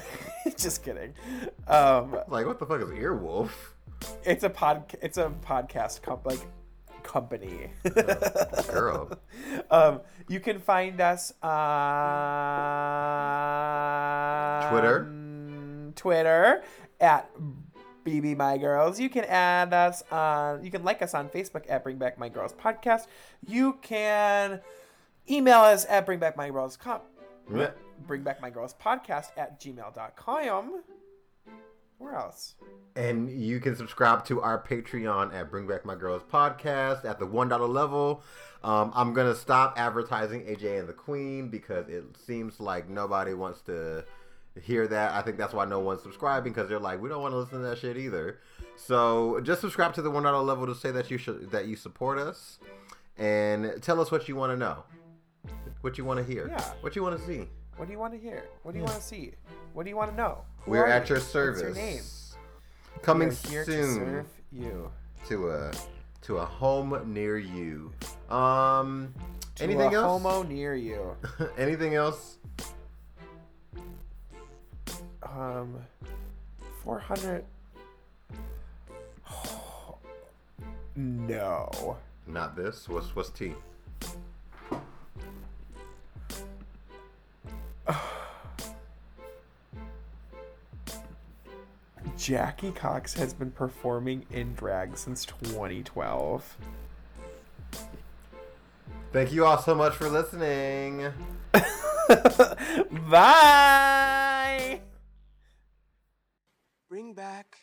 Just kidding. Um, Like, what the fuck is Earwolf? it's a pod. It's a podcast comp like company. Girl. um, you can find us on Twitter. Twitter at BB My Girls. You can add us on. You can like us on Facebook at Bring Back My Girls Podcast. You can email us at Bring Back My Girls Com- Yeah. Bring Back My Girls Podcast at gmail.com. Where else? And you can subscribe to our Patreon at Bring Back My Girls podcast at the one dollar level. Um, I'm gonna stop advertising AJ and the Queen because it seems like nobody wants to hear that. I think that's why no one's subscribing because they're like, we don't want to listen to that shit either. So just subscribe to the one dollar level to say that you should that you support us and tell us what you want to know, what you want to hear, Yeah. what you want to see. What do you want to hear? What do you want to see? What do you want to know? Who We're are at you? your service. What's your name? Coming here to soon. serve you. to a to a home near you. Um, To anything a else? Homo near you. anything else? Um, four hundred. no. Not this. What's what's T? Jackie Cox has been performing in drag since 2012. Thank you all so much for listening. Bye. Bring back